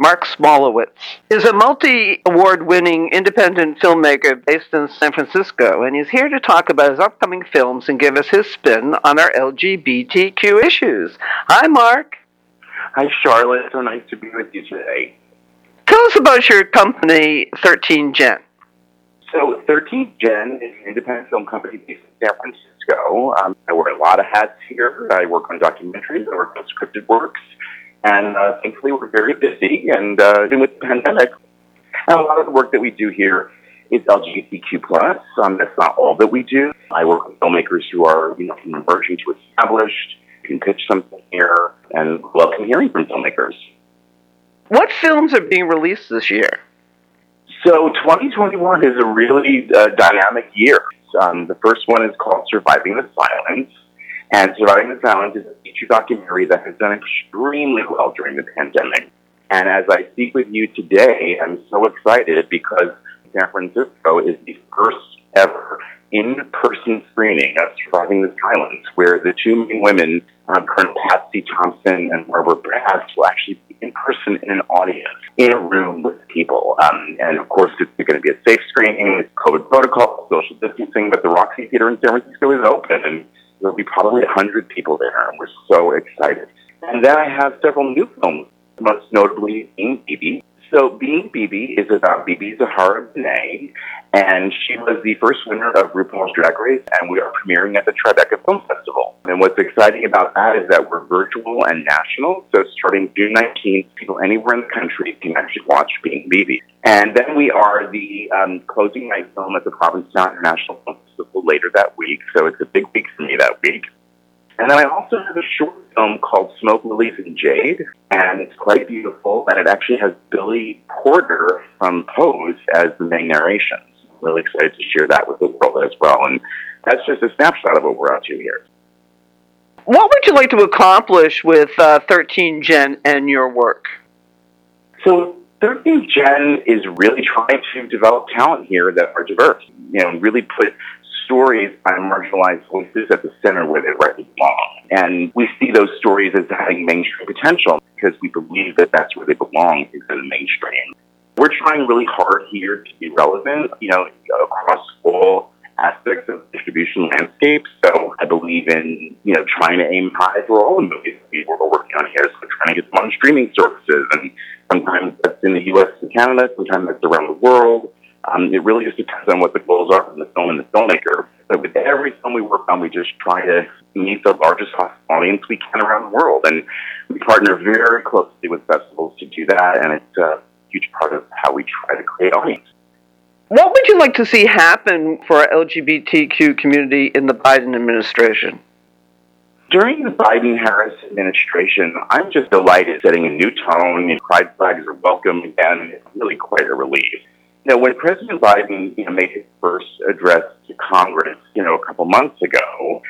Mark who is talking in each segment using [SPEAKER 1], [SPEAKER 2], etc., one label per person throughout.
[SPEAKER 1] Mark Smolowitz, is a multi award winning independent filmmaker based in San Francisco, and he's here to talk about his upcoming films and give us his spin on our LGBTQ issues. Hi, Mark.
[SPEAKER 2] Hi, Charlotte. So nice to be with you today.
[SPEAKER 1] Tell us about your company, 13 Gen.
[SPEAKER 2] So, 13 Gen is an independent film company based in San Francisco. Um, I wear a lot of hats here. I work on documentaries, I work on scripted works, and uh, thankfully we're very busy. And uh, even with the pandemic, and a lot of the work that we do here is LGBTQ plus. Um, that's not all that we do. I work with filmmakers who are, you know, from emerging to established. You can pitch something here, and welcome hearing from filmmakers.
[SPEAKER 1] What films are being released this year?
[SPEAKER 2] So 2021 is a really uh, dynamic year. Um, the first one is called Surviving the Silence. And Surviving the Silence is a feature documentary that has done extremely well during the pandemic. And as I speak with you today, I'm so excited because San Francisco is the first ever in-person screening of Surviving the Silence, where the two main women, uh, Colonel Patsy Thompson and Barbara Brass, will actually be in person in an audience, in a room with people. Um, and of course, it's going to be a safe screening, it's COVID protocol, social distancing, but the Roxie Theater in San Francisco is open, and there'll be probably a 100 people there, and we're so excited. And then I have several new films, most notably Being BeBe, so Being BeBe is about BeBe Zahara Benet, and she was the first winner of RuPaul's Drag Race, and we are premiering at the Tribeca Film Festival. And what's exciting about that is that we're virtual and national, so starting June 19th, people anywhere in the country can actually watch Being BeBe. And then we are the um, closing night film at the Provincetown International Film Festival later that week, so it's a big week for me that week. And then I also have a short film called Smoke Lilies and Jade, and it's quite beautiful, and it actually has Billy Porter from Pose as the main narrations. I'm really excited to share that with the world as well, and that's just a snapshot of what we're up to here.
[SPEAKER 1] What would you like to accomplish with uh, 13 Gen and your work?
[SPEAKER 2] So 13 Gen is really trying to develop talent here that are diverse, you know, really put stories by marginalized voices at the center where they rightly belong. And we see those stories as having mainstream potential because we believe that that's where they belong, is in the mainstream. We're trying really hard here to be relevant, you know, across all aspects of distribution landscape. So I believe in, you know, trying to aim high for all the movies we're working on here. So we're trying to get them on streaming services. And sometimes that's in the U.S. and Canada, sometimes that's around the world. Um, it really just depends on what the goals are from the film and the filmmaker. But with every film we work on, we just try to meet the largest audience we can around the world. And we partner very closely with festivals to do that, and it's a huge part of how we try to create audience.
[SPEAKER 1] What would you like to see happen for our LGBTQ community in the Biden administration?
[SPEAKER 2] During the Biden Harris administration, I'm just delighted setting a new tone. And pride flags are welcome again. And it's really quite a relief. You know, when President Biden you know, made his first address to Congress, you know, a couple months ago,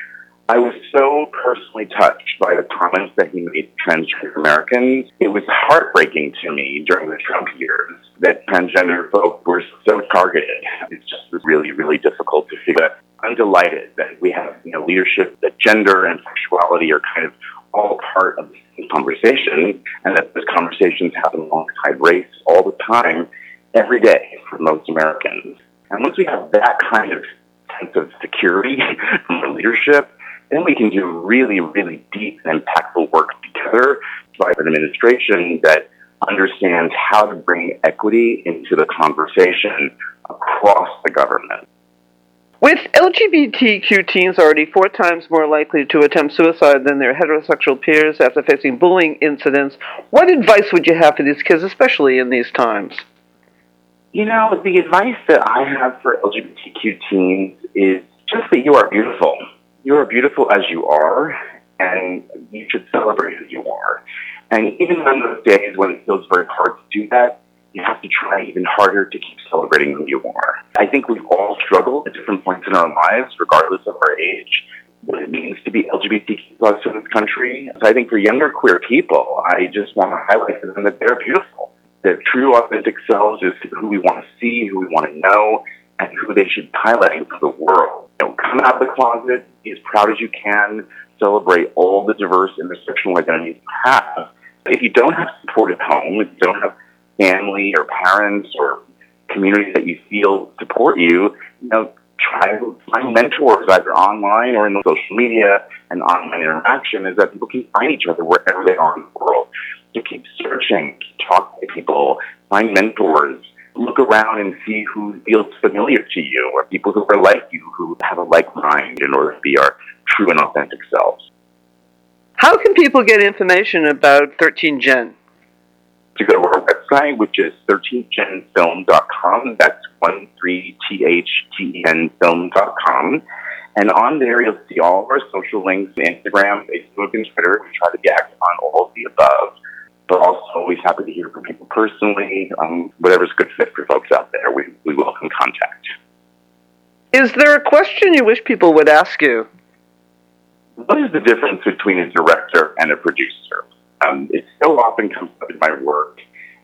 [SPEAKER 2] I was so personally touched by the comments that he made to transgender Americans. It was heartbreaking to me during the Trump years that transgender folk were so targeted. It's just really, really difficult to figure. I'm delighted that we have you know leadership that gender and sexuality are kind of all part of the conversation, and that those conversations happen alongside race all the time every day for most Americans. And once we have that kind of sense of security from the leadership, then we can do really, really deep and impactful work together by an administration that understands how to bring equity into the conversation across the government.
[SPEAKER 1] With LGBTQ teens already four times more likely to attempt suicide than their heterosexual peers after facing bullying incidents, what advice would you have for these kids, especially in these times?
[SPEAKER 2] You know, the advice that I have for LGBTQ teens is just that you are beautiful. You are beautiful as you are, and you should celebrate who you are. And even on those days when it feels very hard to do that, you have to try even harder to keep celebrating who you are. I think we've all struggled at different points in our lives, regardless of our age, what it means to be LGBTQ plus in this country. So I think for younger queer people, I just want to highlight to them that they're beautiful their true authentic selves is who we want to see, who we want to know, and who they should be highlighting the world. You know, come out of the closet, be as proud as you can, celebrate all the diverse intersectional identities you have, If you don't have support at home, if you don't have family or parents or community that you feel support you, you know, try to find mentors either online or in the social media and online interaction is that people can find each other wherever they are in the world. So keep searching, keep talking to people, find mentors, look around and see who feels familiar to you or people who are like you, who have a like mind in order to be our true and authentic selves.
[SPEAKER 1] How can people get information about 13 Gen?
[SPEAKER 2] To go to our website, which is 13genfilm.com. That's 13THGN film.com. And on there, you'll see all of our social links Instagram, Facebook, and Twitter. We try to be active on all of the above but also always happy to hear from people personally. Um, whatever's good fit for folks out there, we, we welcome contact.
[SPEAKER 1] Is there a question you wish people would ask you?
[SPEAKER 2] What is the difference between a director and a producer? Um, it so often comes up in my work,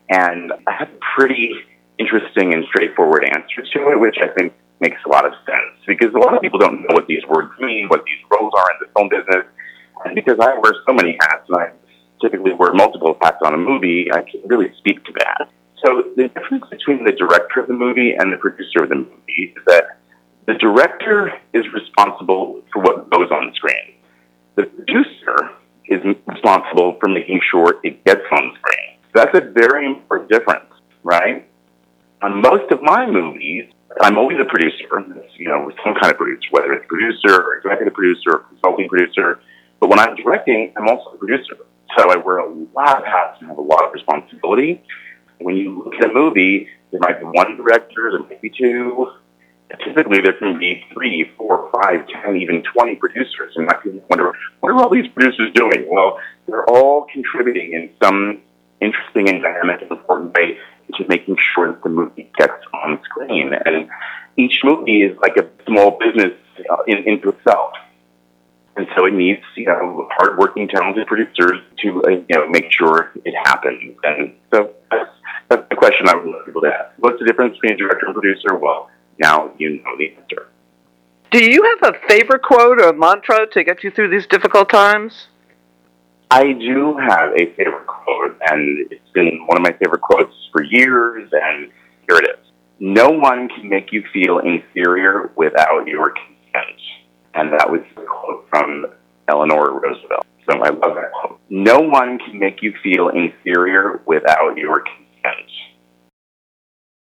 [SPEAKER 2] and I have a pretty interesting and straightforward answer to it, which I think makes a lot of sense because a lot of people don't know what these words mean, what these roles are in the film business. And because I wear so many hats and I typically where multiple hats on a movie, I can really speak to that. So the difference between the director of the movie and the producer of the movie is that the director is responsible for what goes on screen. The producer is responsible for making sure it gets on screen. That's a very important difference, right? On most of my movies, I'm always a producer, you know, some kind of producer, whether it's producer or executive producer or consulting producer. But when I'm directing, I'm also a producer. So I wear a lot of hats and have a lot of responsibility. When you look at a movie, there might be one director, there might be two. Typically, there can be three, four, five, ten, even 20 producers. And I can wonder, what are all these producers doing? Well, they're all contributing in some interesting and dynamic and important way to making sure that the movie gets on screen. And each movie is like a small business uh, in, itself. And so it needs, you know, hardworking, talented producers to, uh, you know, make sure it happens. And so that's, that's the question I would love people to ask. What's the difference between a director and producer? Well, now you know the answer.
[SPEAKER 1] Do you have a favorite quote or mantra to get you through these difficult times?
[SPEAKER 2] I do have a favorite quote, and it's been one of my favorite quotes for years, and here it is. No one can make you feel inferior without your consent. And that was a quote from Eleanor Roosevelt. So I love that quote. No one can make you feel inferior without your consent